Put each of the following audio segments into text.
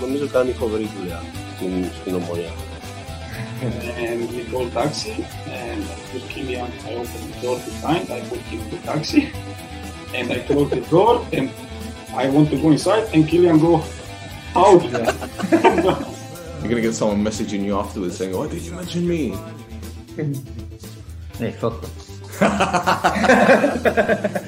νομίζω κάνει φοβερή δουλειά στην, στην ομονία. and we call taxi and I put Kilian, I open the door behind, I put him the taxi and I close the door and I want to go inside and Kilian go out there. You're gonna get someone messaging you afterwards saying, "Why did you mention me?" Hey, fuck them.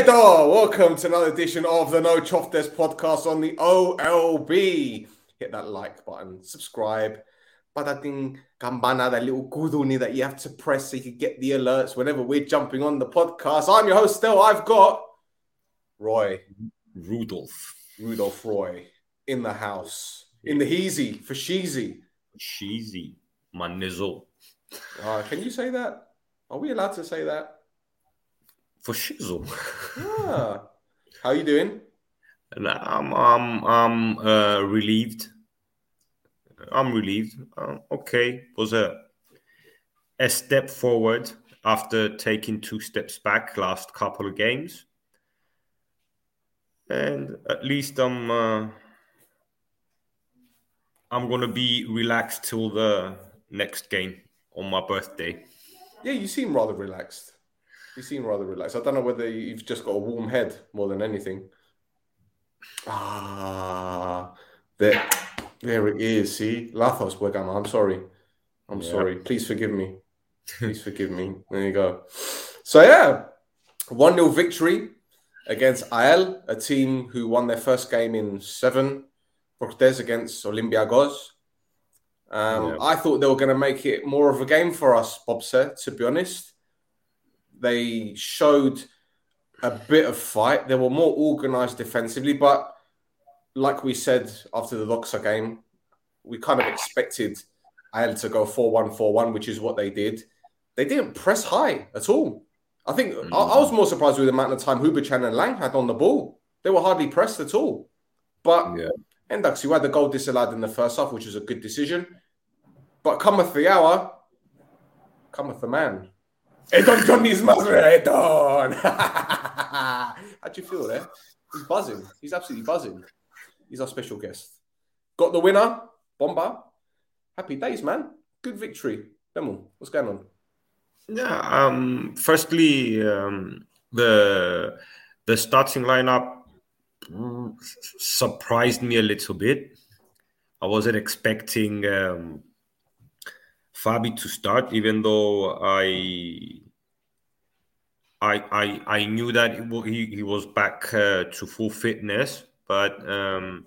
Hello, welcome to another edition of the No Chop Desk podcast on the OLB. Hit that like button, subscribe, but that thing, gambana, that little guduni that you have to press so you can get the alerts whenever we're jumping on the podcast. I'm your host still. I've got Roy. Rudolph. Rudolph Roy in the house, in the heezy for sheezy. Sheezy, my nizzle. Uh, can you say that? Are we allowed to say that? For shizzle. Ah, how you doing? And I'm, I'm, I'm uh, relieved. I'm relieved. Uh, okay, was a a step forward after taking two steps back last couple of games, and at least I'm uh, I'm gonna be relaxed till the next game on my birthday. Yeah, you seem rather relaxed. You seem rather relaxed. I don't know whether you've just got a warm head more than anything. Ah, there, there it is. See, Lathos Wegama. I'm sorry. I'm Yeah. sorry. Please forgive me. Please forgive me. There you go. So yeah, one 0 victory against AEL, a team who won their first game in seven. Cortez against Olympiacos. Um, Yeah. I thought they were going to make it more of a game for us, Bob said, to be honest. They showed a bit of fight. They were more organized defensively, but like we said after the Doxa game, we kind of expected AL to go 4 1 4 1, which is what they did. They didn't press high at all. I think I, I mm. was more surprised with the amount of time Hubočan and Lang had on the ball. They were hardly pressed at all. But Yeah. Endux, you had the goal disallowed in the first half, which was a good decision. But cometh the hour, cometh the man. Edon Johnny's mother, Edon. How do you feel there? He's buzzing. He's absolutely buzzing. He's our special guest. Got the winner, Bomba. Happy days, man. Good victory. Bemel, what's going on? Yeah. Um. Firstly, um, the the starting lineup surprised me a little bit. I wasn't expecting um, Fabi to start, even though I I I, I knew that he, he, was back uh, to full fitness, but um,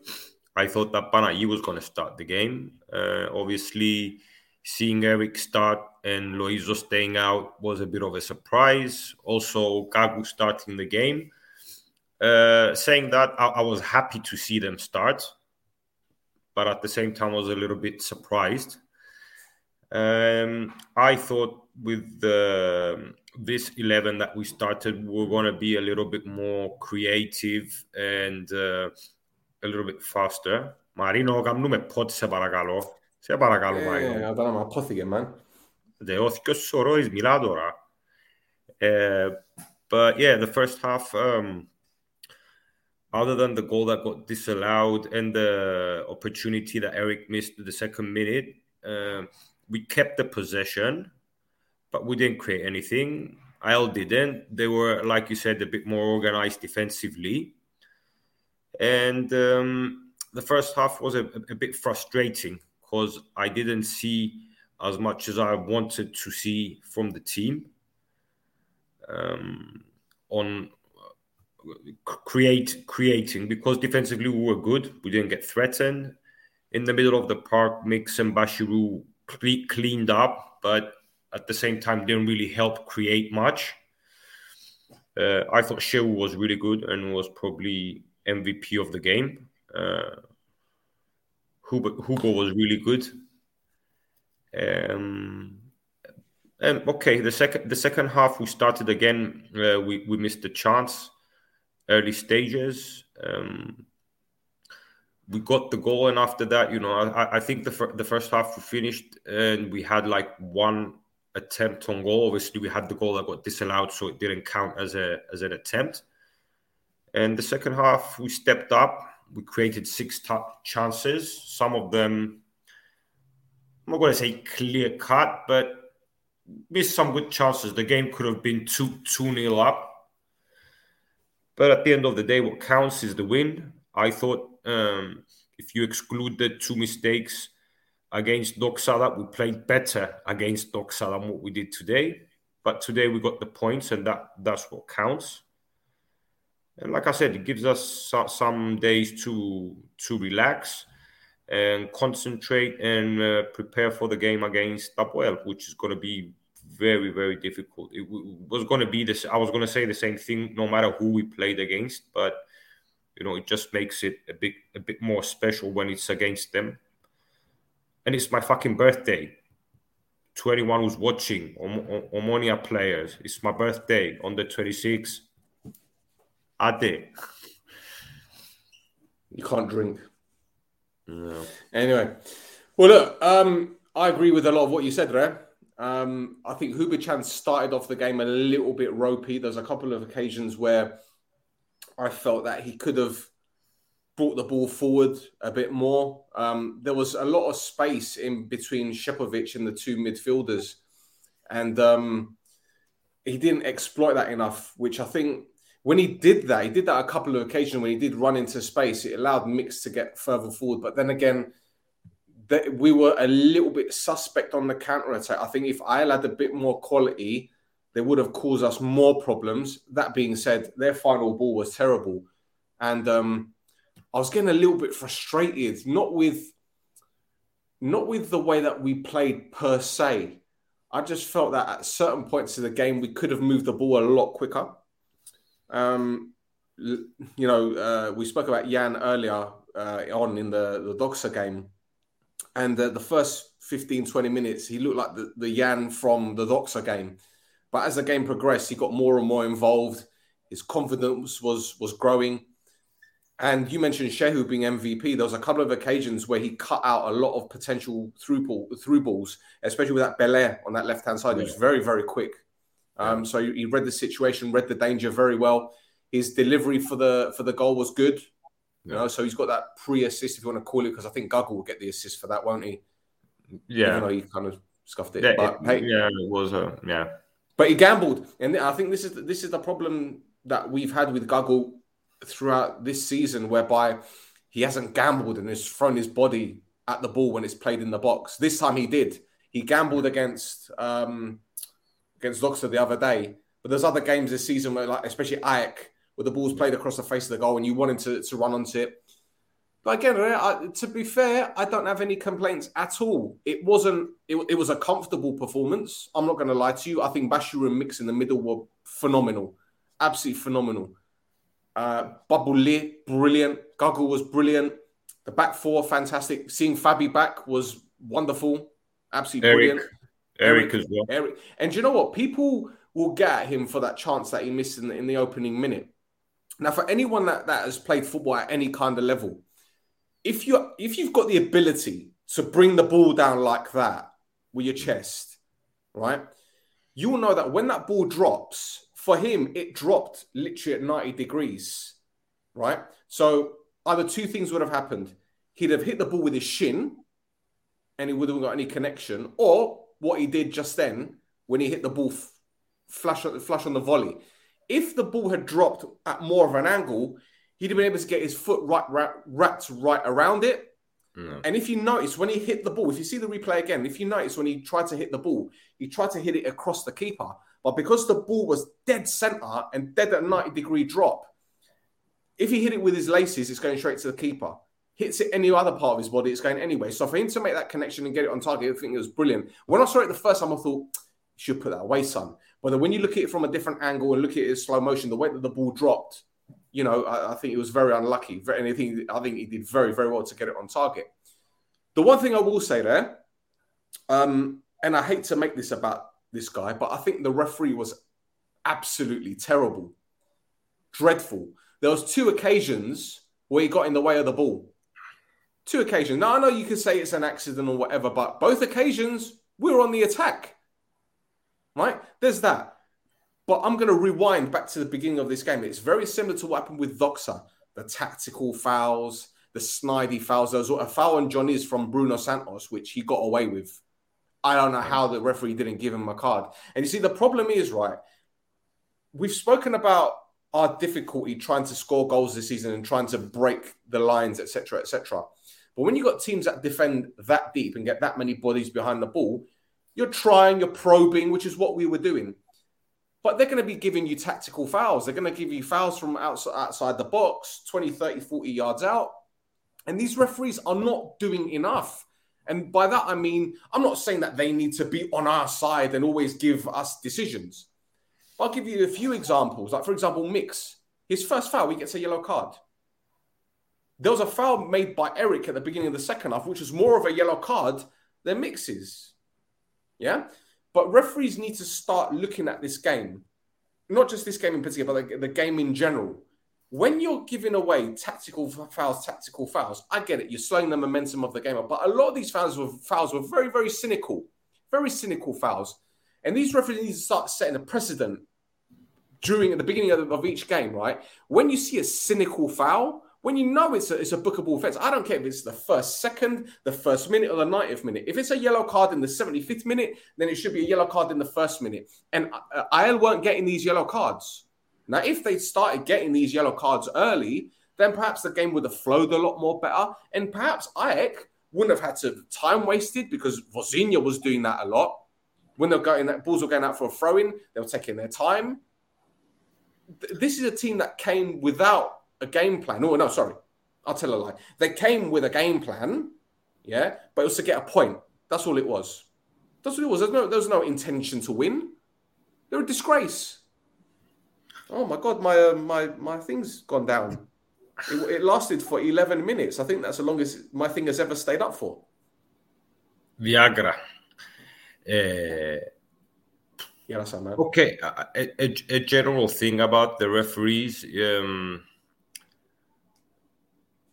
I thought that Panayi was going to start the game. Uh, obviously, seeing Eric start and Loizo staying out was a bit of a surprise. Also, Kagu starting the game. Uh, saying that, I, I was happy to see them start, but at the same time, I was a little bit surprised. Um, I thought with the, this 11 that we started, we are going to be a little bit more creative and uh, a little bit faster. Marino, κάνουμε πότε σε παρακαλώ. Σε παρακαλώ, Μάριο. Yeah, I don't know, my pothigin, man. Δεώθηκε σωρόης, μιλά τώρα. Uh, but yeah, the first half, um, other than the goal that got disallowed and the opportunity that Eric missed at the second minute, uh, we kept the possession, but we didn't create anything. Isle didn't. They were, like you said, a bit more organized defensively. And um, the first half was a, a bit frustrating because I didn't see as much as I wanted to see from the team um, on uh, create creating because defensively we were good. We didn't get threatened. In the middle of the park, Mix and Bachirou cle- cleaned up, but at the same time didn't really help create much. Uh, I thought Shehu was really good and was probably MVP of the game. Uh, Hugo, Hugo was really good. Um, and okay, the second the second half we started again. Uh, we we missed the chance, early stages. Um, we got the goal, and after that, you know, I, I think the fir- the first half we finished and we had like one attempt on goal. Obviously, we had the goal that got disallowed, so it didn't count as a as an attempt. And the second half, we stepped up. We created six chances. Some of them, I'm not going to say clear cut, but missed some good chances. The game could have been two two nil up. But at the end of the day, what counts is the win. I thought um, if you exclude the two mistakes against that we played better against Doxa than what we did today. But today we got the points, and that that's what counts. And like I said, it gives us some days to to relax and concentrate and uh, prepare for the game against Apoel, which is going to be very very difficult. It was going to be this. I was going to say the same thing no matter who we played against, but you know it just makes it a bit a bit more special when it's against them. And it's my fucking birthday. To anyone who's watching, Omonia players, it's my birthday on the 26th. Ade. You can't drink. No. Anyway, well, look, um, I agree with a lot of what you said there. Um, I think Hubočan started off the game a little bit ropey. There's a couple of occasions where I felt that he could have brought the ball forward a bit more. Um, there was a lot of space in between Shepovic and the two midfielders, and um, he didn't exploit that enough. Which I think when he did that, he did that a couple of occasions when he did run into space. It allowed Mix to get further forward, but then again that we were a little bit suspect on the counter attack. I think if Isle had a bit more quality, they would have caused us more problems. That being said, their final ball was terrible, and um, I was getting a little bit frustrated, not with not with the way that we played per se. I just felt that at certain points of the game we could have moved the ball a lot quicker. Um, you know, uh, we spoke about Jan earlier uh, on in the the Doxa game and the, the first 15, 20 minutes, he looked like the, the Jan from the Doxa game. But as the game progressed, he got more and more involved. His confidence was was growing. And you mentioned Shehu being MVP. There was a couple of occasions where he cut out a lot of potential through ball, through balls, especially with that Belair on that left hand side. Yeah. He was very, very quick. Um, yeah. So he read the situation, read the danger very well. His delivery for the for the goal was good. You know, so he's got that pre-assist, if you want to call it, because I think Guggul will get the assist for that, won't he? Yeah, Even though he kind of scuffed it. Yeah, but, it, hey, yeah, it was a yeah. But he gambled, and I think this is this is the problem that we've had with Guggul throughout this season, whereby he hasn't gambled and has thrown his body at the ball when it's played in the box. This time he did. He gambled against um, against Doxa the other day, but there's other games this season where, like especially Ajax where the ball's played across the face of the goal and you want him to, to run onto it. But again, I, to be fair, I don't have any complaints at all. It wasn't. It, it was a comfortable performance. I'm not going to lie to you. I think Bashir and Mix in the middle were phenomenal, absolutely phenomenal. Uh, Babule, brilliant. Goggle was brilliant. The back four, fantastic. Seeing Fabi back was wonderful, absolutely Eric, brilliant. Eric, Eric as well. Eric, and you know what? People will get at him for that chance that he missed in the, in the opening minute. Now, for anyone that, that has played football at any kind of level, if you if you've got the ability to bring the ball down like that with your chest, right, you will know that when that ball drops, for him, it dropped literally at 90 degrees, right? So either two things would have happened. He'd have hit the ball with his shin and he wouldn't have got any connection, or what he did just then when he hit the ball f- flash on the volley if the ball had dropped at more of an angle, he'd have been able to get his foot right, right wrapped right around it. No. And if you notice when he hit the ball, if you see the replay again, if you notice when he tried to hit the ball, he tried to hit it across the keeper. But because the ball was dead center and dead at 90 degree drop, if he hit it with his laces, it's going straight to the keeper. Hits it any other part of his body, it's going anyway. So for him to make that connection and get it on target, I think it was brilliant. When I saw it the first time, I thought, you should put that away, son. But then when you look at it from a different angle and look at it in slow motion, the way that the ball dropped, you know, I, I think it was very unlucky. Very, and I think, I think he did very, very well to get it on target. The one thing I will say there, um, and I hate to make this about this guy, but I think the referee was absolutely terrible, dreadful. There was two occasions where he got in the way of the ball. Two occasions. Now I know you can say it's an accident or whatever, but both occasions we were on the attack. Right? There's that. But I'm going to rewind back to the beginning of this game. It's very similar to what happened with Doxa. The tactical fouls, the snidey fouls. There was a foul on Johnny's from Bruno Santos, which he got away with. I don't know how the referee didn't give him a card. And you see, the problem is, right, we've spoken about our difficulty trying to score goals this season and trying to break the lines, etc., etc. But when you've got teams that defend that deep and get that many bodies behind the ball, you're trying, you're probing, which is what we were doing. But they're going to be giving you tactical fouls. They're going to give you fouls from outside, outside the box, 20, 30, 40 yards out. And these referees are not doing enough. And by that, I mean, I'm not saying that they need to be on our side and always give us decisions. I'll give you a few examples. Like, for example, Mix, his first foul, he gets a yellow card. There was a foul made by Eric at the beginning of the second half, which was more of a yellow card than Mix's. Yeah. But referees need to start looking at this game, not just this game in particular, but the, the game in general. When you're giving away tactical fouls, tactical fouls, I get it. You're slowing the momentum of the game up. But a lot of these fouls were, fouls were very, very cynical, very cynical fouls. And these referees need to start setting a precedent during at the beginning of, of each game, right? When you see a cynical foul, when you know it's a, it's a bookable offence, I don't care if it's the first second, the first minute, or the 90th minute. If it's a yellow card in the 75th minute, then it should be a yellow card in the first minute. And uh, IL weren't getting these yellow cards. Now, if they started getting these yellow cards early, then perhaps the game would have flowed a lot more better. And perhaps Ayek wouldn't have had to time wasted because Vozinha was doing that a lot. When they're going, that balls were going out for a throw in, they were taking their time. This is a team that came without a game plan. Oh no, sorry, I'll tell a lie. They came with a game plan, yeah, but it was to get a point. That's all it was. That's what it was. There's no, there's no intention to win. They're a disgrace. Oh my god, my uh, my my thing's gone down. It, it, lasted for 11 minutes. I think that's the longest my thing has ever stayed up for. Viagra. Uh, yeah, that's man. Okay, a, a, a, general thing about the referees. Um,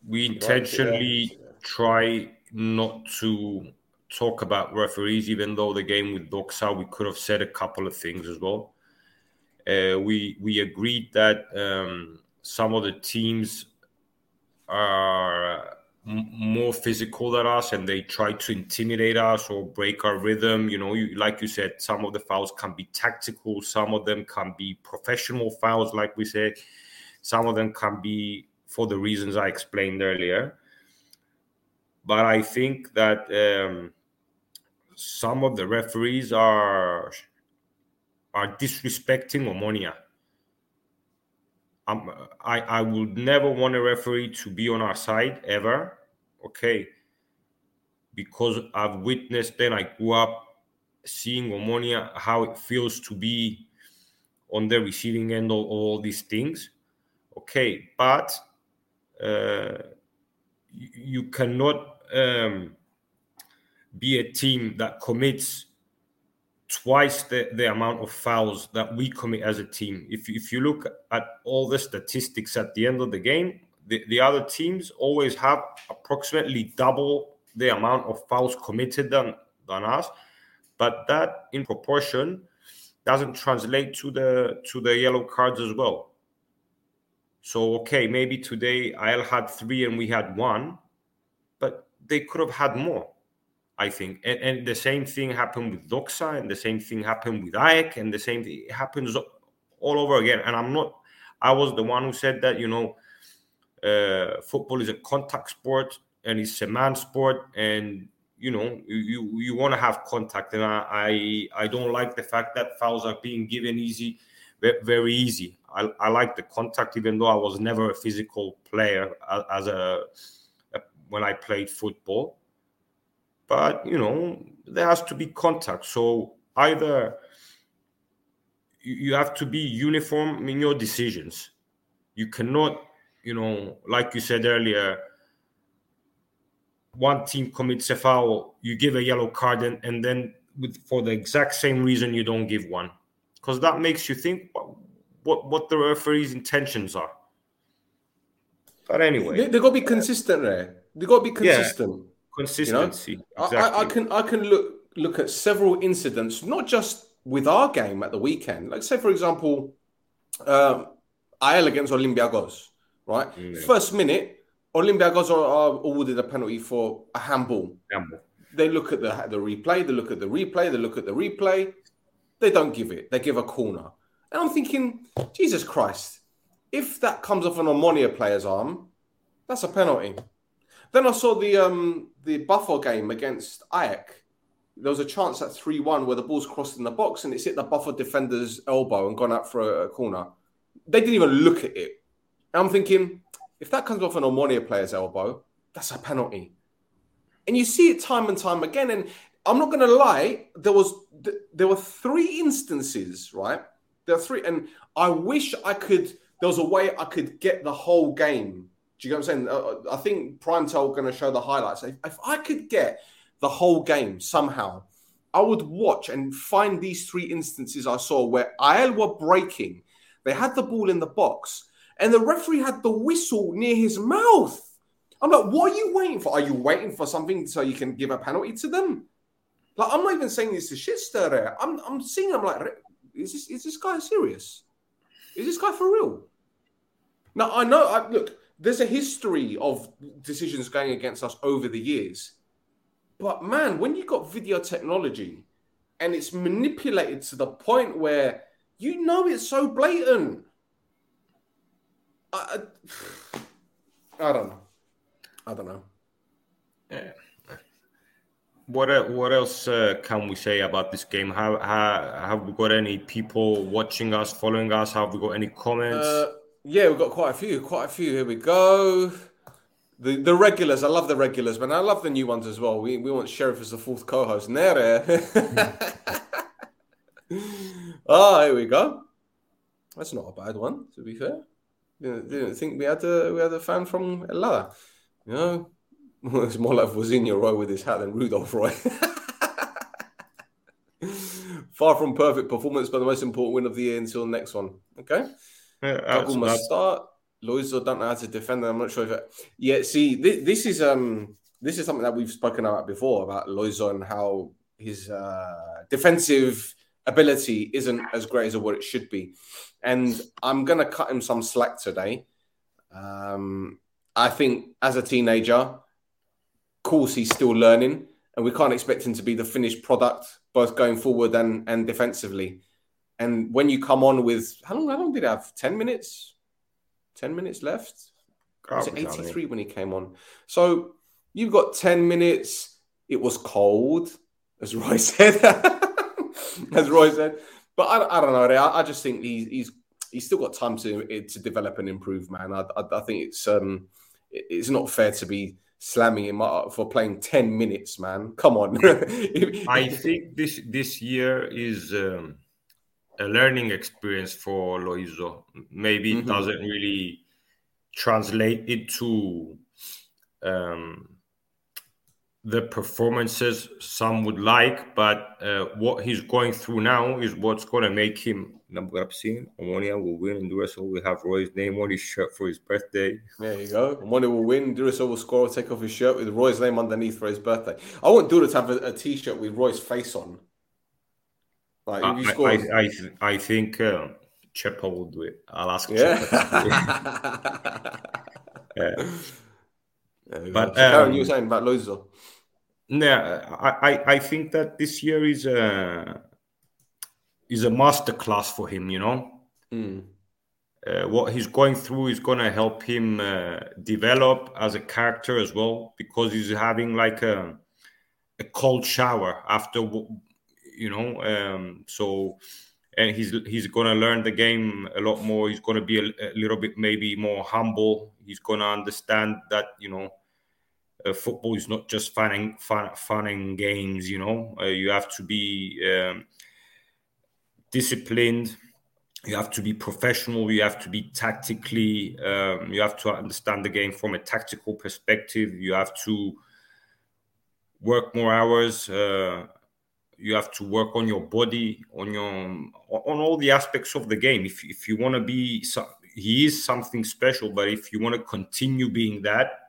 we intentionally try not to talk about referees, even though the game with Doxa, we could have said a couple of things as well. Uh, we we agreed that um, some of the teams are m- more physical than us, and they try to intimidate us or break our rhythm. You know, you, like you said, some of the fouls can be tactical, some of them can be professional fouls, like we said. Some of them can be for the reasons I explained earlier. But I think that um, some of the referees are are disrespecting Omonia. Um, I I would never want a referee to be on our side ever. Okay, because I've witnessed then I grew up seeing Omonia how it feels to be on the receiving end of all these things. Okay, but you cannot um, be a team that commits twice the, the amount of fouls that we commit as a team. If, if you look at all the statistics at the end of the game, the, the other teams always have approximately double the amount of fouls committed than, than us. But that in proportion doesn't translate to the to the yellow cards as well. So okay, maybe today IL had three and we had one, but they could have had more. I think, and, and the same thing happened with Doxa, and the same thing happened with AEK, and the same thing happens all over again. And I'm not. I was the one who said that you know, uh, football is a contact sport and it's a man sport, and you know you you, you want to have contact, and I, I I don't like the fact that fouls are being given easy, very easy. I, I like the contact, even though I was never a physical player as a, a when I played football. But you know, there has to be contact. So either you, have to be uniform in your decisions. You cannot, you know, like you said earlier, one team commits a foul, you give a yellow card, and, and then with, for the exact same reason you don't give one, because that makes you think what, what what the referee's intentions are. But anyway, They, they got to be consistent there. They got to be consistent. consistency. I- exactly. I, I can I can look look at several incidents, not just with our game at the weekend. Like say for example, um, AEL against Olympiacos, right? Mm. First minute, Olympiacos are, are awarded a penalty for a handball. Gamble. They look at the the replay, they look at the replay, they look at the replay. They don't give it. They give a corner. And I'm thinking, Jesus Christ, if that comes off an Omonia player's arm, that's a penalty. Then I saw the um the Buffalo game against Ajax. There was a chance at 3 1 where the ball's crossed in the box and it's hit the Buffalo defender's elbow and gone out for a, a corner. They didn't even look at it. And I'm thinking, if that comes off an Omonia player's elbow, that's a penalty. And you see it time and time again. And I'm not going to lie, there was th- there were three instances, right? There are three, and I wish I could. There was a way I could get the whole game. Do you get what I'm saying? Uh, I think Prime Primetel going to show the highlights. If, if I could get the whole game somehow, I would watch and find these three instances I saw where AEL were breaking. They had the ball in the box, and the referee had the whistle near his mouth. I'm like, what are you waiting for? Are you waiting for something so you can give a penalty to them? Like, I'm not even saying this to shit stir. I'm, I'm seeing. I'm like, is this is this guy serious? Is this guy for real? Now I know. I, look, there's a history of decisions going against us over the years, but man, when you got video technology and it's manipulated to the point where you know it's so blatant, I, I, I don't know. I don't know. What what else uh, can we say about this game? Have, have have we got any people watching us, following us? Have we got any comments? Uh, yeah, we've got quite a few. Quite a few. Here we go. The the regulars. I love the regulars, but I love the new ones as well. We we want Sheriff as the fourth co-host. Nere. Ah, here we go. That's not a bad one, to be fair. Didn't, didn't think we had a we had a fan from Elada. You know, it's more like Vozinho Roy with his hat than Rudolph Roy. Far from perfect performance, but the most important win of the year until the next one. Okay. Yeah, must start. Loizo don't know how to defend. I'm not sure if it... yeah. See, this, this is um this is something that we've spoken about before about Loizo and how his uh, defensive ability isn't as great as what it should be. And I'm gonna cut him some slack today. Um, I think as a teenager, course he's still learning, and we can't expect him to be the finished product both going forward and and defensively. And when you come on with how long? How long did he have? Ten minutes. Ten minutes left. Was it mean. 83 when he came on? So you've got 10 minutes. It was cold, as Roy said. as Roy said. But I, I don't know. I, I just think he's, he's he's still got time to to develop and improve, man. I, I, I think it's um it- it's not fair to be slamming him up for playing 10 minutes, man. Come on. I think this this year is um, a learning experience for Loizo. Maybe it Mhm. doesn't really translate into um, the performances some would like, but uh, what he's going through now is what's going to make him. Scene. Omonia will win, and Duracell will have Roy's name on his shirt for his birthday. There you go. Money will win. Duracell will score, take off his shirt with Roy's name underneath for his birthday. I want Dura to have a, a t-shirt with Roy's face on. Like if you I, score, I, I, I think uh, Chepa will do it. I'll ask yeah. Chepa. Yeah. But. So, Karen, um, you were saying about Loizo. Yeah, I, I, I think that this year is a is a masterclass for him. You know, Mm. uh, what he's going through is going to help him uh, develop as a character as well because he's having like a a cold shower after you know. Um, so and he's he's going to learn the game a lot more. He's going to be a, a little bit maybe more humble. He's going to understand that you know uh, football is not just fun and fun, fun and games. You know, uh, you have to be um, disciplined. you have to be professional. You have to be tactically. Um, you have to understand the game from a tactical perspective. You have to work more hours. Uh, you have to work on your body, on your on all the aspects of the game. If if you want to be, he is something special. But if you want to continue being that,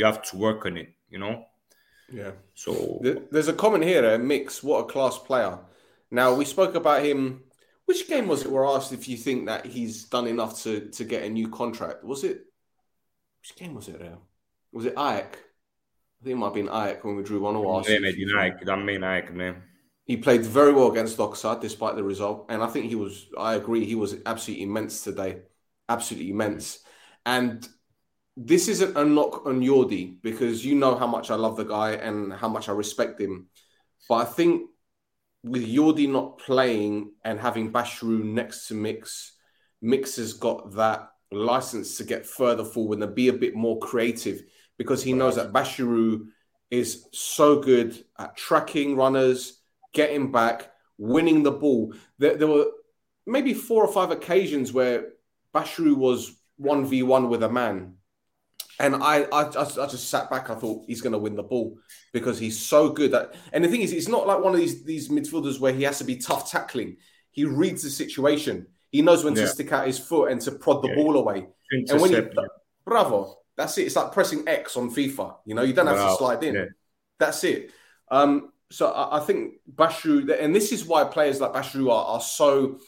you have to work on it. You know. Yeah. So there's a comment here, a mix. What a class player. Now we spoke about him. Which game was it? We're asked if you think that he's done enough to to get a new contract. Was it? Which game was it? There was it Ajax? I think it might have been Ajax when we drew one or Yeah, maybe Ayak. That mean Ayak, man. He played very well against Doxa despite the result, and I think he was. I agree, he was absolutely immense today, absolutely immense. And this isn't a knock on Jordi because you know how much I love the guy and how much I respect him. But I think with Jordi not playing and having Bachirou next to Mix, Mix has got that license to get further forward and be a bit more creative because he knows that Bachirou is so good at tracking runners, getting back, winning the ball. There, there were maybe four or five occasions where Bachirou was 1v1 with a man and I, I, I just sat back. I thought he's going to win the ball because he's so good at. And the thing is, it's not like one of these these midfielders where he has to be tough tackling. He reads the situation. He knows when yeah. to stick out his foot and to prod the yeah. ball away. And when you, bravo, that's it. It's like pressing X on FIFA. You know, you don't have wow. to slide in. Yeah. That's it. Um, so I, I think Bachirou, and this is why players like Bachirou are, are so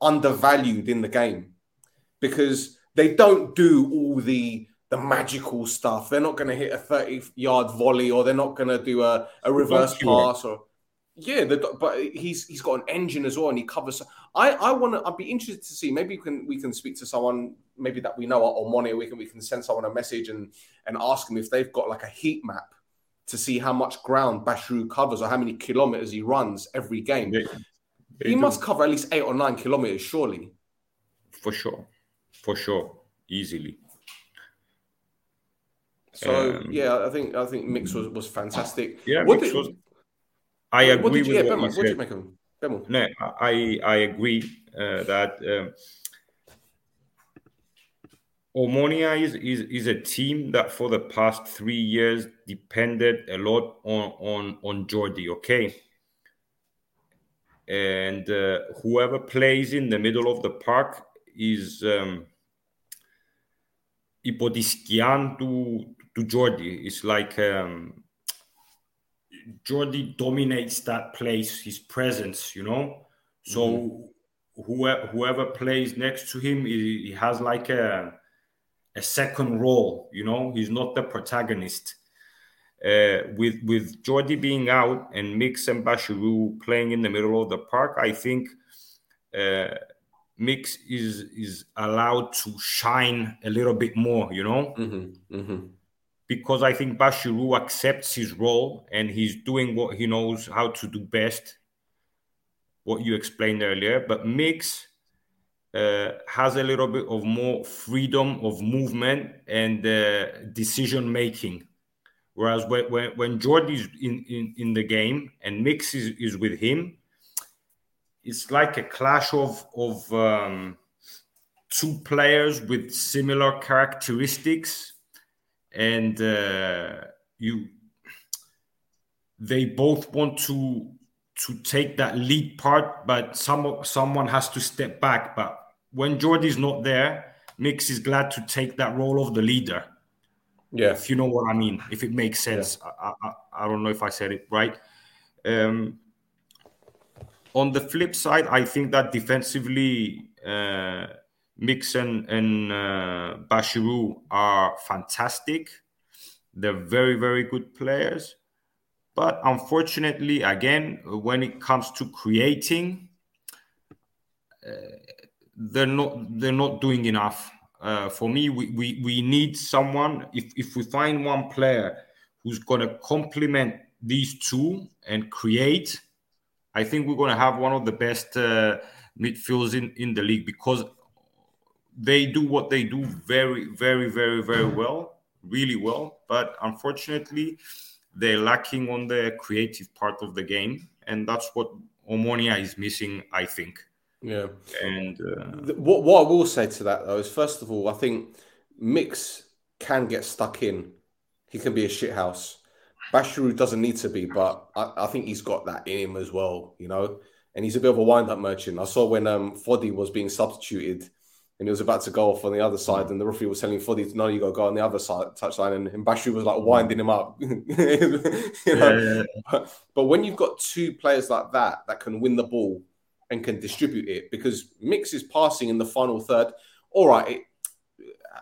undervalued in the game because they don't do all the the magical stuff. They're not going to hit a 30 yard volley or they're not going to do a, a reverse pass or yeah, but he's he's got an engine as well, and he covers. I I want to. I'd be interested to see. Maybe we can we can speak to someone maybe that we know or money. We can we can send someone a message and and ask them if they've got like a heat map to see how much ground Bachirou covers or how many kilometers he runs every game. They he must cover at least eight or nine kilometers, surely. For sure, for sure, easily. So um, yeah, I think I think Mix was, was fantastic. Yeah, what Mix did, was. I agree what did you, with yeah, what, what did you make of him? No, I I agree uh, that um, Omonia is, is is a team that for the past three years depended a lot on on on Jordi. Okay, and uh, whoever plays in the middle of the park is um, υποδίσκιαν του to Jordi. It's like um, Jordi dominates that place, his presence, you know. So mm-hmm. whoever whoever plays next to him, he, he, has like a a second role, you know. He's not the protagonist. Uh, with with Jordi being out and Mix and Bachirou playing in the middle of the park, I think uh, Mix is is allowed to shine a little bit more, you know. Mm-hmm. Mm-hmm because I think Bachirou accepts his role and he's doing what he knows how to do best, what you explained earlier. But Mix uh, has a little bit of more freedom of movement and uh, decision making. Whereas when, when, when Jordi's in, in, in the game and Mix is, is with him, it's like a clash of, of um, two players with similar characteristics and uh, you they both want to to take that lead part, but some someone has to step back. But when Jordi's not there, Mix is glad to take that role of the leader. Yeah, if you know what I mean, if it makes sense. Yeah. I, I, I don't know if I said it right. Um, on the flip side, I think that defensively, uh, Mixon and uh, Bachirou are fantastic. They're very, very good players. But unfortunately, again, when it comes to creating, uh, they're not they're not doing enough. Uh, for me, we, we, we need someone. If, if we find one player who's going to complement these two and create, I think we're going to have one of the best uh, midfields in, in the league because they do what they do very, very, very, very well, really well. But unfortunately, they're lacking on the creative part of the game, and that's what Omonia is missing, I think. Yeah. And uh, What what I will say to that though is first of all, I think Mix can get stuck in. He can be a shithouse. Bachirou doesn't need to be, but I, I think he's got that in him as well, you know. And he's a bit of a wind-up merchant. I saw when um Foddy was being substituted and he was about to go off on the other side, mm. and the referee was telling Foddy, "No, you got to go on the other side touchline," and, and Bachirou was like winding him up. you know? yeah, yeah, But, but when you've got two players like that that can win the ball and can distribute it, because Mix is passing in the final third, all right, it uh,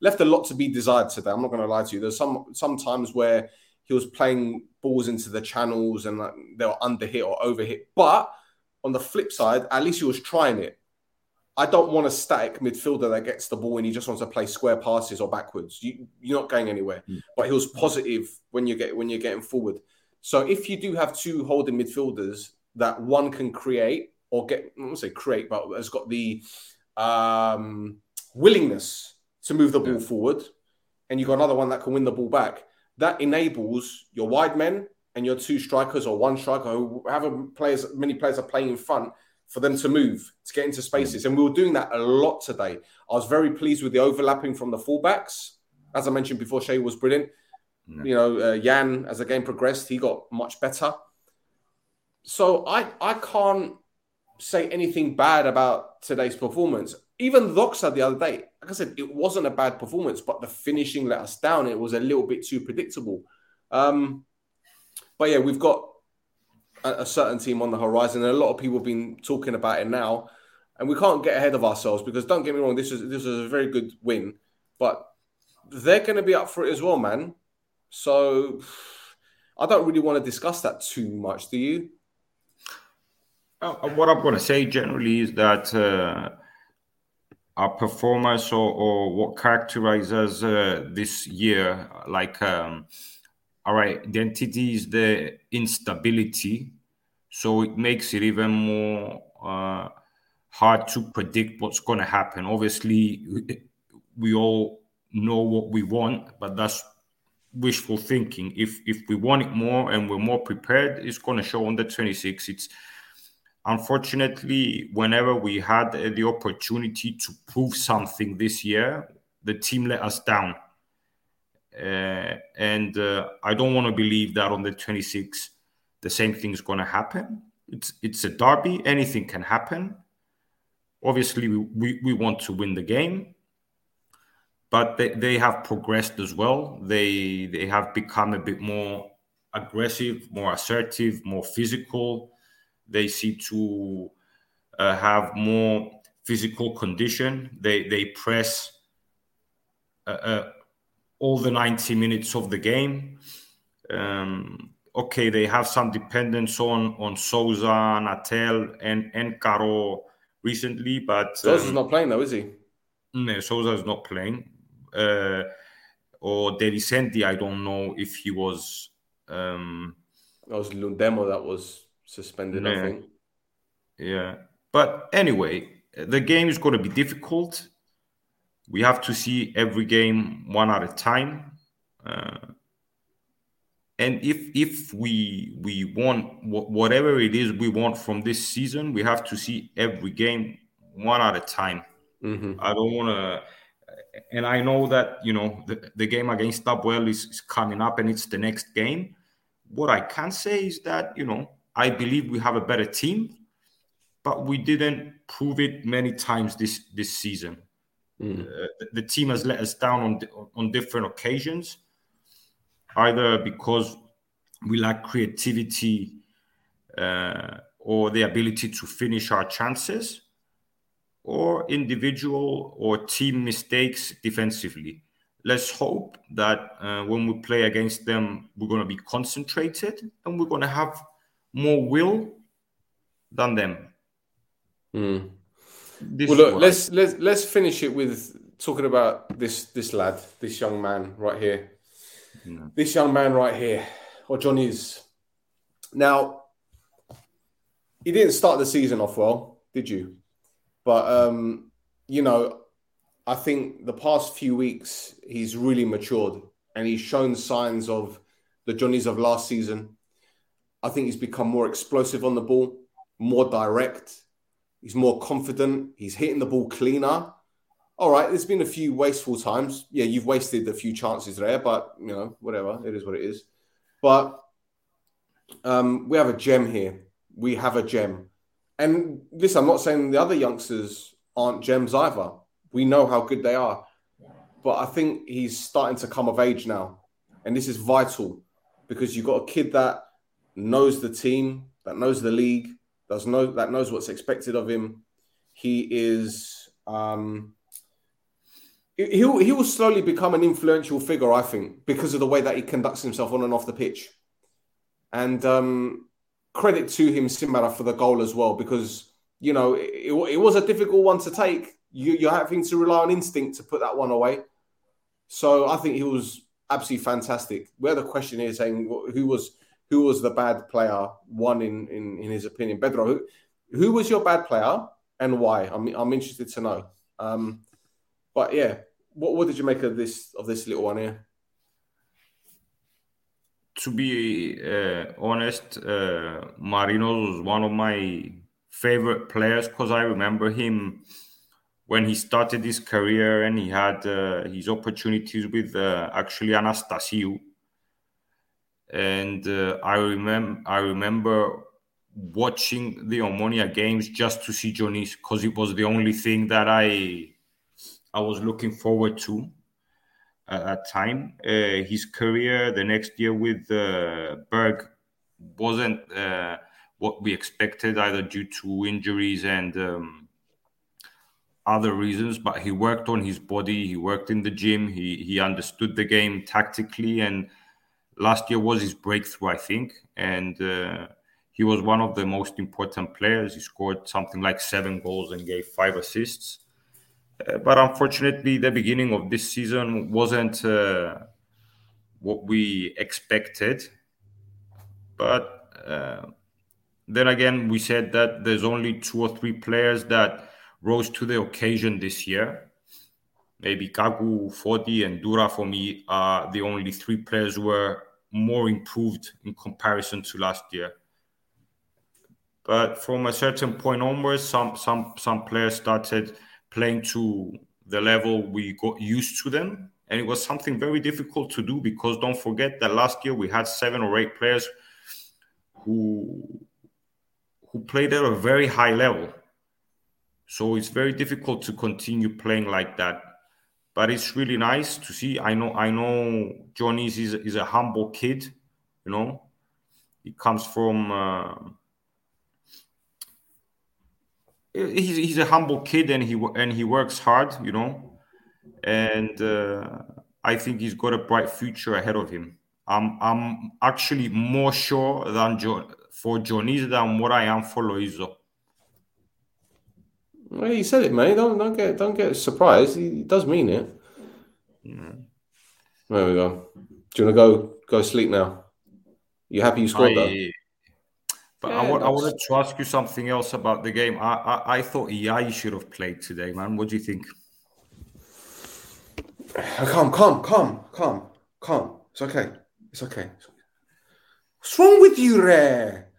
left a lot to be desired today. I'm not going to lie to you. There's some some times where he was playing balls into the channels and like, they were under hit or over hit. But on the flip side, at least he was trying it. I don't want a static midfielder that gets the ball and he just wants to play square passes or backwards. You, you're not going anywhere. But he was positive when you get when you're getting forward. So if you do have two holding midfielders that one can create or get, I won't say create, but has got the um, willingness to move the ball Yeah. forward, and you've got another one that can win the ball back, that enables your wide men and your two strikers or one striker, however players, many players are playing in front, for them to move, to get into spaces. And we were doing that a lot today. I was very pleased with the overlapping from the fullbacks. As I mentioned before, Shea was brilliant. You know, uh, Jan, as the game progressed, he got much better. So I, I can't say anything bad about today's performance. Even Doxa the other day, like I said, it wasn't a bad performance, but the finishing let us down. It was a little bit too predictable. Um, but yeah, we've got a, certain team on the horizon, and a lot of people have been talking about it now. And we can't get ahead of ourselves because don't get me wrong, this is this is a very good win, but they're going to be up for it as well, man. So I don't really want to discuss that too much. Do you? Uh, what I'm going to say generally is that uh, our performance or, or what characterizes uh, this year, like um, our identity is the instability. So it makes it even more uh, hard to predict what's going to happen. Obviously, we all know what we want, but that's wishful thinking. If if we want it more and we're more prepared, it's going to show on the 26. It's unfortunately, whenever we had uh, the opportunity to prove something this year, the team let us down. Uh, and uh, I don't want to believe that on the 26th, the same thing is going to happen. It's it's a derby; anything can happen. Obviously, we, we, we want to win the game, but they, they have progressed as well. They they have become a bit more aggressive, more assertive, more physical they seem to uh, have more physical condition. They they press uh, uh, all the 90 minutes of the game. Um, okay, they have some dependence on on Souza, Natel, and and Caro recently, but Sousa's um, not playing though, is he? no, Souza is not playing. Uh, or Delicenti, I don't know if he was. Um, That was Lundemo that was suspended, I think. Yeah. But anyway, the game is going to be difficult. We have to see every game one at a time. Uh, and if if we we want whatever it is we want from this season, we have to see every game one at a time. hmm I don't want to. And I know that you know the, the game against Stubwell is, is coming up, and it's the next game. What I can say is that you know I believe we have a better team, but we didn't prove it many times this this season. Mm. Uh, the, the team has let us down on on different occasions, either because we lack creativity uh, or the ability to finish our chances, or individual or team mistakes defensively. Let's hope that uh, when we play against them, we're going to be concentrated and we're going to have more will than them. Mm. This Well, look, let's let's let's finish it with talking about this this lad, this young man right here, This young man right here, or John is. Now, he didn't start the season off well, did you? But um, you know, I think the past few weeks he's really matured and he's shown signs of the Johnnies of last season. I think he's become more explosive on the ball, more direct. He's more confident. He's hitting the ball cleaner. All right, there's been a few wasteful times. Yeah, you've wasted a few chances there, but you know, whatever. It is what it is. But um, we have a gem here. We have a gem. And listen, I'm not saying the other youngsters aren't gems either. We know how good they are. But I think he's starting to come of age now. And this is vital because you've got a kid that knows the team, that knows the league, does know that knows what's expected of him. He is um he he will slowly become an influential figure, I think, because of the way that he conducts himself on and off the pitch. And um, credit to him, Simara, for the goal as well, because you know it, it was a difficult one to take. You, you're having to rely on instinct to put that one away. So I think he was absolutely fantastic. Where the question is saying who was who was the bad player, one in in, in his opinion, Pedro. Who, who was your bad player and why? I'm I'm interested to know. Um, but yeah, what what did you make of this of this little one here? To be uh, honest, uh, Marino was one of my favorite players because I remember him when he started his career and he had uh, his opportunities with uh, actually Anastasiou. And uh, I remember I remember watching the Omonia games just to see Dionis because it was the only thing that I I was looking forward to at that time. Uh, his career the next year with uh, Berg wasn't uh, what we expected, either due to injuries and um, other reasons. But he worked on his body. He worked in the gym. He he understood the game tactically, and last year was his breakthrough, I think. And uh, he was one of the most important players. He scored something like seven goals and gave five assists. Uh, but unfortunately, the beginning of this season wasn't uh, what we expected. But uh, then again, we said that there's only two or three players that rose to the occasion this year. Maybe Kaku, Foti, and Dura for me are the only three players who were more improved in comparison to last year. But from a certain point onwards, some some some players started playing to the level we got used to them. And it was something very difficult to do because don't forget that last year we had seven or eight players who who played at a very high level. So it's very difficult to continue playing like that. But it's really nice to see. I know I know Johnny is, is a humble kid, you know. He comes from uh, he's he's a humble kid and he and he works hard, you know, and uh, I think he's got a bright future ahead of him. I'm I'm actually more sure than jo- for Dionis than what I am for Loizou. Well, he said it, mate. Don't don't get don't get surprised. He does mean it. Yeah. There we go. Do you want to go go sleep now? You happy you scored I, though? But I, I wanted to ask you something else about the game. I, I, I thought Yai should have played today, man. What do you think? Come, come, come, come, come. It's okay. It's okay. What's wrong with you, Rare?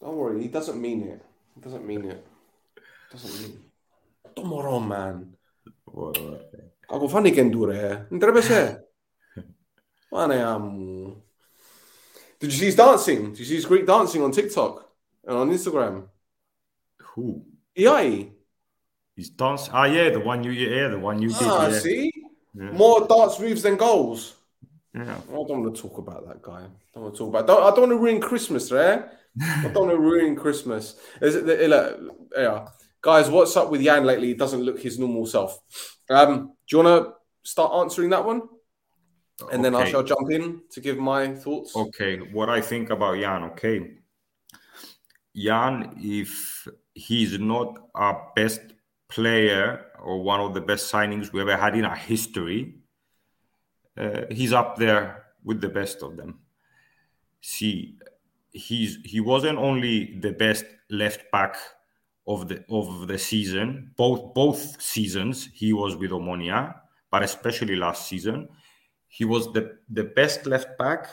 Don't worry, he doesn't mean it. He doesn't mean it. Doesn't mean it. Tomorrow, man. Ako fani kendure. Trebuie să. Did you see his dancing? Did you see his Greek dancing on TikTok and on Instagram? Who? EI. He's dance. Ah, yeah, the one you yeah, the one you did. Ah, yeah. see, yeah. more dance moves than goals. Yeah. I don't want to talk about that guy. I don't want to talk about. Don't, I don't want to ruin Christmas, right? I don't want to ruin Christmas. Is it? the, Yeah, guys, what's up with Yan lately? He doesn't look his normal self. Um, do you want to start answering that one? And then I shall jump in to give my thoughts. Okay, what I think about Jan. Okay, Jan, if he's not our best player or one of the best signings we ever had in our history, uh, he's up there with the best of them. See, he's he wasn't only the best left back of the of the season, both both seasons he was with Omonia, but especially last season he was the, the best left back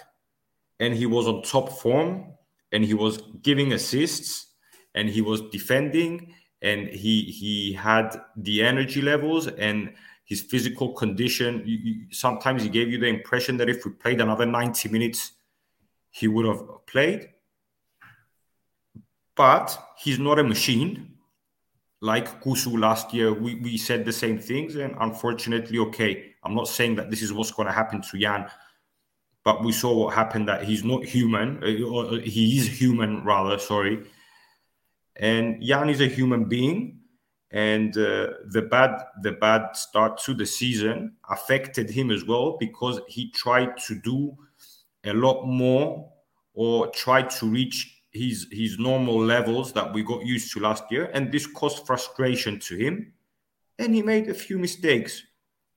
and he was on top form and he was giving assists and he was defending and he he had the energy levels and his physical condition. You, you, sometimes he gave you the impression that if we played another 90 minutes, he would have played. But he's not a machine like Kusu last year. We, we said the same things, and unfortunately, okay, I'm not saying that this is what's going to happen to Jan, but we saw what happened that he's not human, uh, or he is human rather, sorry. And Jan is a human being and uh, the bad the bad start to the season affected him as well because he tried to do a lot more or tried to reach his his normal levels that we got used to last year and this caused frustration to him and he made a few mistakes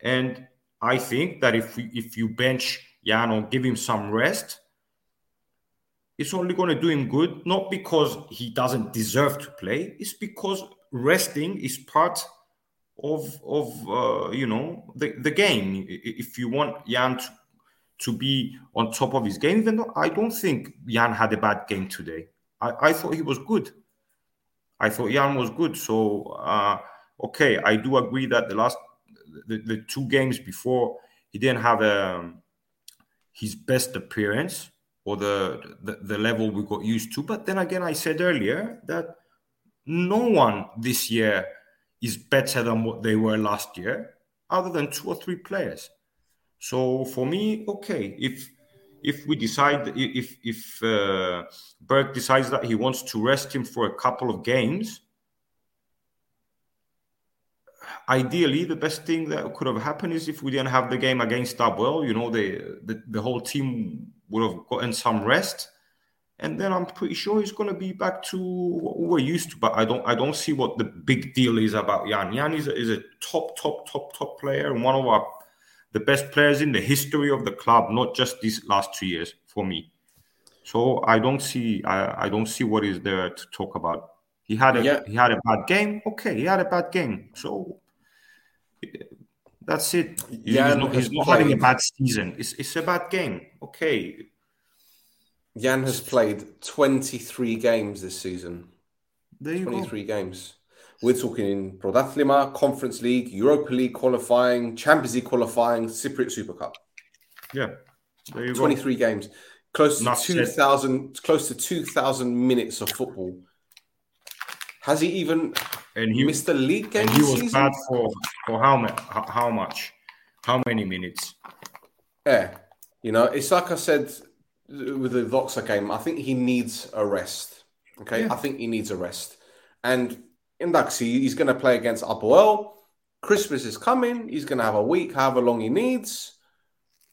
and i think that if we, if you bench Jan or give him some rest it's only going to do him good not because he doesn't deserve to play it's because resting is part of of uh, you know the, the game. If you want Jan to, to be on top of his game, even though I don't think Jan had a bad game today. I, I thought he was good. I thought Jan was good. So uh, okay, I do agree that the last the, the two games before he didn't have um, his best appearance or the, the the level we got used to. But then again, I said earlier that no one this year is better than what they were last year, other than two or three players. So for me, okay, if if we decide if if uh, Berg decides that he wants to rest him for a couple of games, ideally the best thing that could have happened is if we didn't have the game against Stubwell, you know, the, the the whole team would have gotten some rest and then I'm pretty sure he's going to be back to what we're used to. But I don't, I don't see what the big deal is about Jan. Jan is a, is a top, top, top, top player and one of our the best players in the history of the club, not just these last two years for me. So I don't see, I, I don't see what is there to talk about. He had a yeah. he had a bad game. Okay, he had a bad game. So that's it. Yeah, he's not, he's not having a bad season. It's it's a bad game. Okay, Jan has played 23 games this season. There you 23 go. games. We're talking in Prodathlima, Conference League, Europa League qualifying, Champions League qualifying, Cypriot Super Cup. Yeah. There you 23 go. games. Close to 2,000 close to 2,000 minutes of football. Has he even and he, missed a league game? And he was season? bad for, for how, much? how much? How many minutes? Yeah. You know, it's like I said with the Voxer game, I think he needs a rest. Okay, yeah. I think he needs a rest. And Daxi, he's going to play against Apoel. Christmas is coming. He's going to have a week, however long he needs,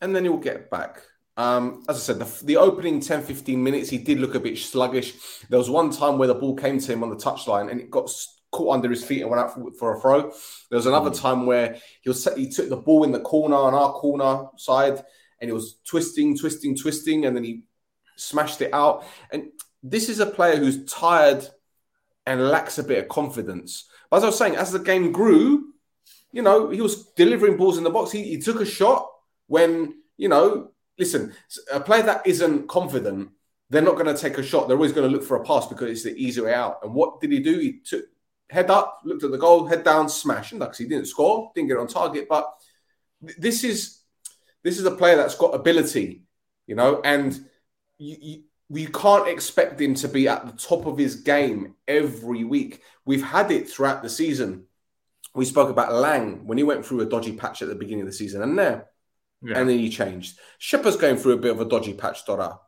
and then he'll get back. Um, as I said, the, the, opening 10 15 minutes, he did look a bit sluggish. There was one time where the ball came to him on the touchline and it got caught under his feet and went out for, for a throw. There was another mm. time where he was he took the ball in the corner on our corner side and he was twisting, twisting, twisting, and then he smashed it out. And this is a player who's tired and lacks a bit of confidence. But as I was saying, as the game grew, you know, he was delivering balls in the box. He, he took a shot when, you know, listen, a player that isn't confident, they're not going to take a shot. They're always going to look for a pass because it's the easy way out. And what did he do? He took head up, looked at the goal, head down, smash. And he didn't score, didn't get on target. But this is this is a player that's got ability, you know, and you, you, you can't expect him to be at the top of his game every week. We've had it throughout the season. We spoke about Lang when he went through a dodgy patch at the beginning of the season, and there, yeah. and then he changed. Shepard's going through a bit of a dodgy patch, Dora,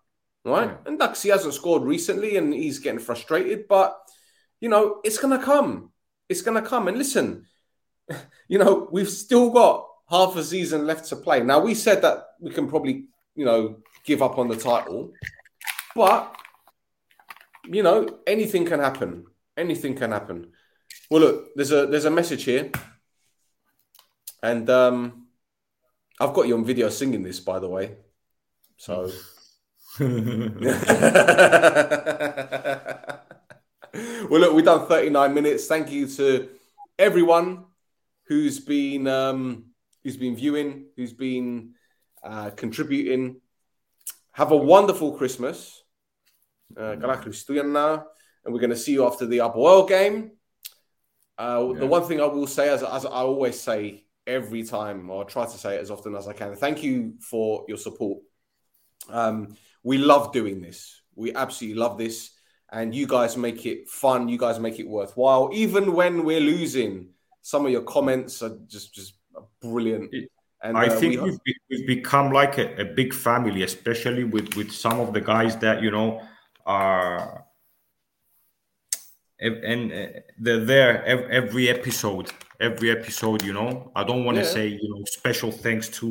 right? Yeah. And Dux, he hasn't scored recently, and he's getting frustrated. But you know, it's going to come. It's going to come. And listen, you know, we've still got half a season left to play. Now we said that we can probably, you know, give up on the title, but you know, anything can happen. Anything can happen. Well, look, there's a there's a message here, and um, I've got you on video singing this, by the way. So. well, look, we've done 39 minutes. Thank you to everyone who's been um, who's been viewing, who's been uh, contributing. Have a wonderful Christmas. Uh, καλά Χριστούγεννα. And we're going to see you after the Apoel game. Uh, The Yeah. one thing I will say, as, as I always say every time, or try to say it as often as I can, thank you for your support. Um, we love doing this. We absolutely love this. And you guys make it fun. You guys make it worthwhile. Even when we're losing, some of your comments are just just brilliant. It- And I uh, think we- we've, be- we've become like a, a big family, especially with, with some of the guys that you know are ev- and uh, they're there ev- every episode. Every episode, you know. I don't want to Yeah. say you know special thanks to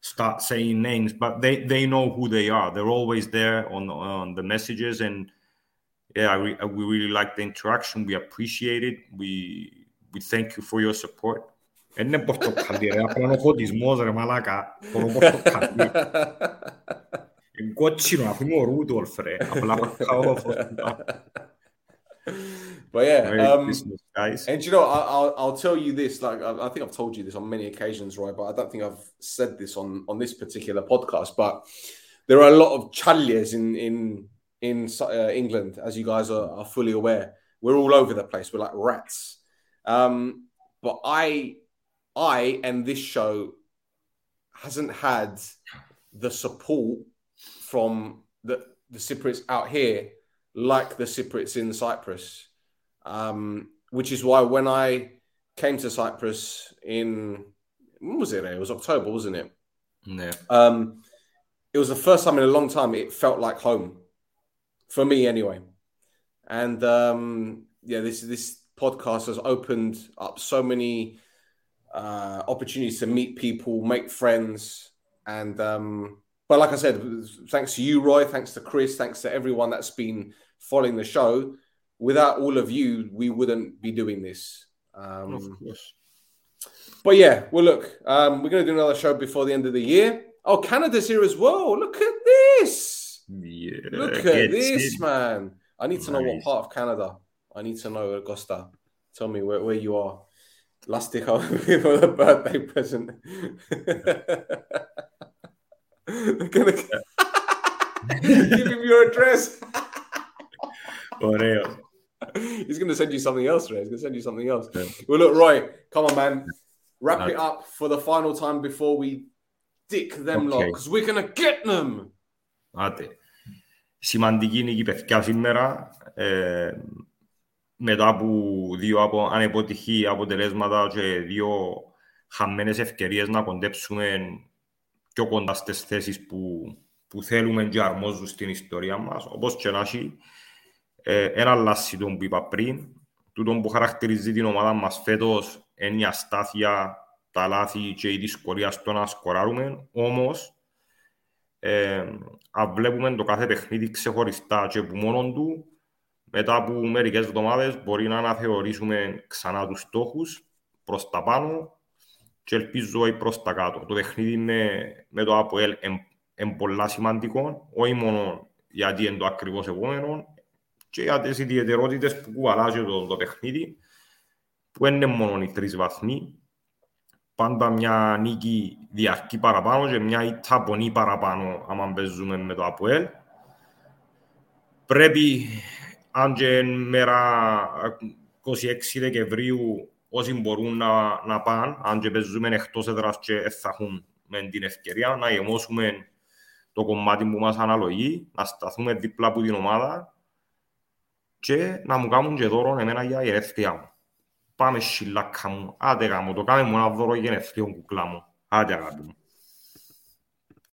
start saying names, but they they know who they are. They're always there on on the messages, and yeah, I re- we really like the interaction. We appreciate it. We we thank you for your support. Δεν είναι πως το κάνει ρε, απλά είναι ο φωτισμός ρε μαλάκα. Μπορώ Godzilla na primo Rudolf, re. but yeah, um, and you know, I, will I'll tell you this. Like I, I, think I've told you this on many occasions, right? But I don't think I've said this on on this particular podcast. But there are a lot of chaliers in in in uh, England, as you guys are, are fully aware. We're all over the place. We're like rats. Um, but I, I, and this show hasn't had the support from the, the Cypriots out here like the Cypriots in Cyprus, um, which is why when I came to Cyprus in, when was it? It was October, wasn't it? Yeah. Um, it was the first time in a long time it felt like home for me anyway. And um, yeah, this, this podcast has opened up so many uh, opportunities to meet people, make friends, and um, but like I said, thanks to you, Roy, thanks to Chris, thanks to everyone that's been following the show. Without all of you, we wouldn't be doing this. Um, Of course. but yeah, well, look, um, we're going to do another show before the end of the year. Oh, Canada's here as well. Look at this. Yeah, Look at this, it. man. I need to know what part of Canada. I need to know, Augusta. Tell me where, where you are. Last dick for the birthday present. They're gonna give him your address. Ωραίο. He's going to send you something else, Ray. He's going to send you something else. Yeah. Well, look, Roy, come on, man. Wrap Okay. it up for the final time before we dick them lot, Okay. because we're going to get them. Άτε. Σημαντική νίκη παιδιά σήμερα. Ε, μετά από δύο από, ανεποτυχή αποτελέσματα και δύο χαμένες ευκαιρίες να κοντέψουμε πιο κοντά στις θέσεις που, που θέλουμε και αρμόζουν στην ιστορία μας. Όπως και να έχει, ε, ένα αλλάσει τον που είπα πριν. Τούτο που χαρακτηρίζει την ομάδα μας φέτος είναι η αστάθεια, τα λάθη και η δυσκολία στο να σκοράρουμε. Όμως, ε, αν βλέπουμε το κάθε παιχνίδι ξεχωριστά και που μόνον του, μετά από μερικές εβδομάδες μπορεί να αναθεωρήσουμε ξανά τους στόχους προς τα πάνω και ελπίζω όχι προς τα κάτω. Το παιχνίδι με, με το ΑΠΟΕΛ είναι πολλά σημαντικό, όχι μόνο γιατί είναι το ακριβώς επόμενο, και για τις ιδιαιτερότητες που κουβαλάζει το, το παιχνίδι, που είναι μόνο οι τρεις βαθμοί, πάντα μια νίκη διαρκεί παραπάνω και μια ήττα πονεί παραπάνω άμα παίζουμε με το ΑΠΟΕΛ. Πρέπει, αν και είναι μέρα 26 Δεκεμβρίου, όσοι μπορούν να, να πάνε, αν και παίζουμε εκτός έδρας και δεν θα έχουν με την ευκαιρία, να γεμώσουμε το κομμάτι που μας αναλογεί, να σταθούμε δίπλα από την ομάδα και να μου κάνουν και δώρο εμένα για γενέθλια μου. Πάμε σιλάκα μου, άντε γάμο, το κάνε μου ένα δώρο γενεθλίων κουκλά μου. Άντε αγάπη μου.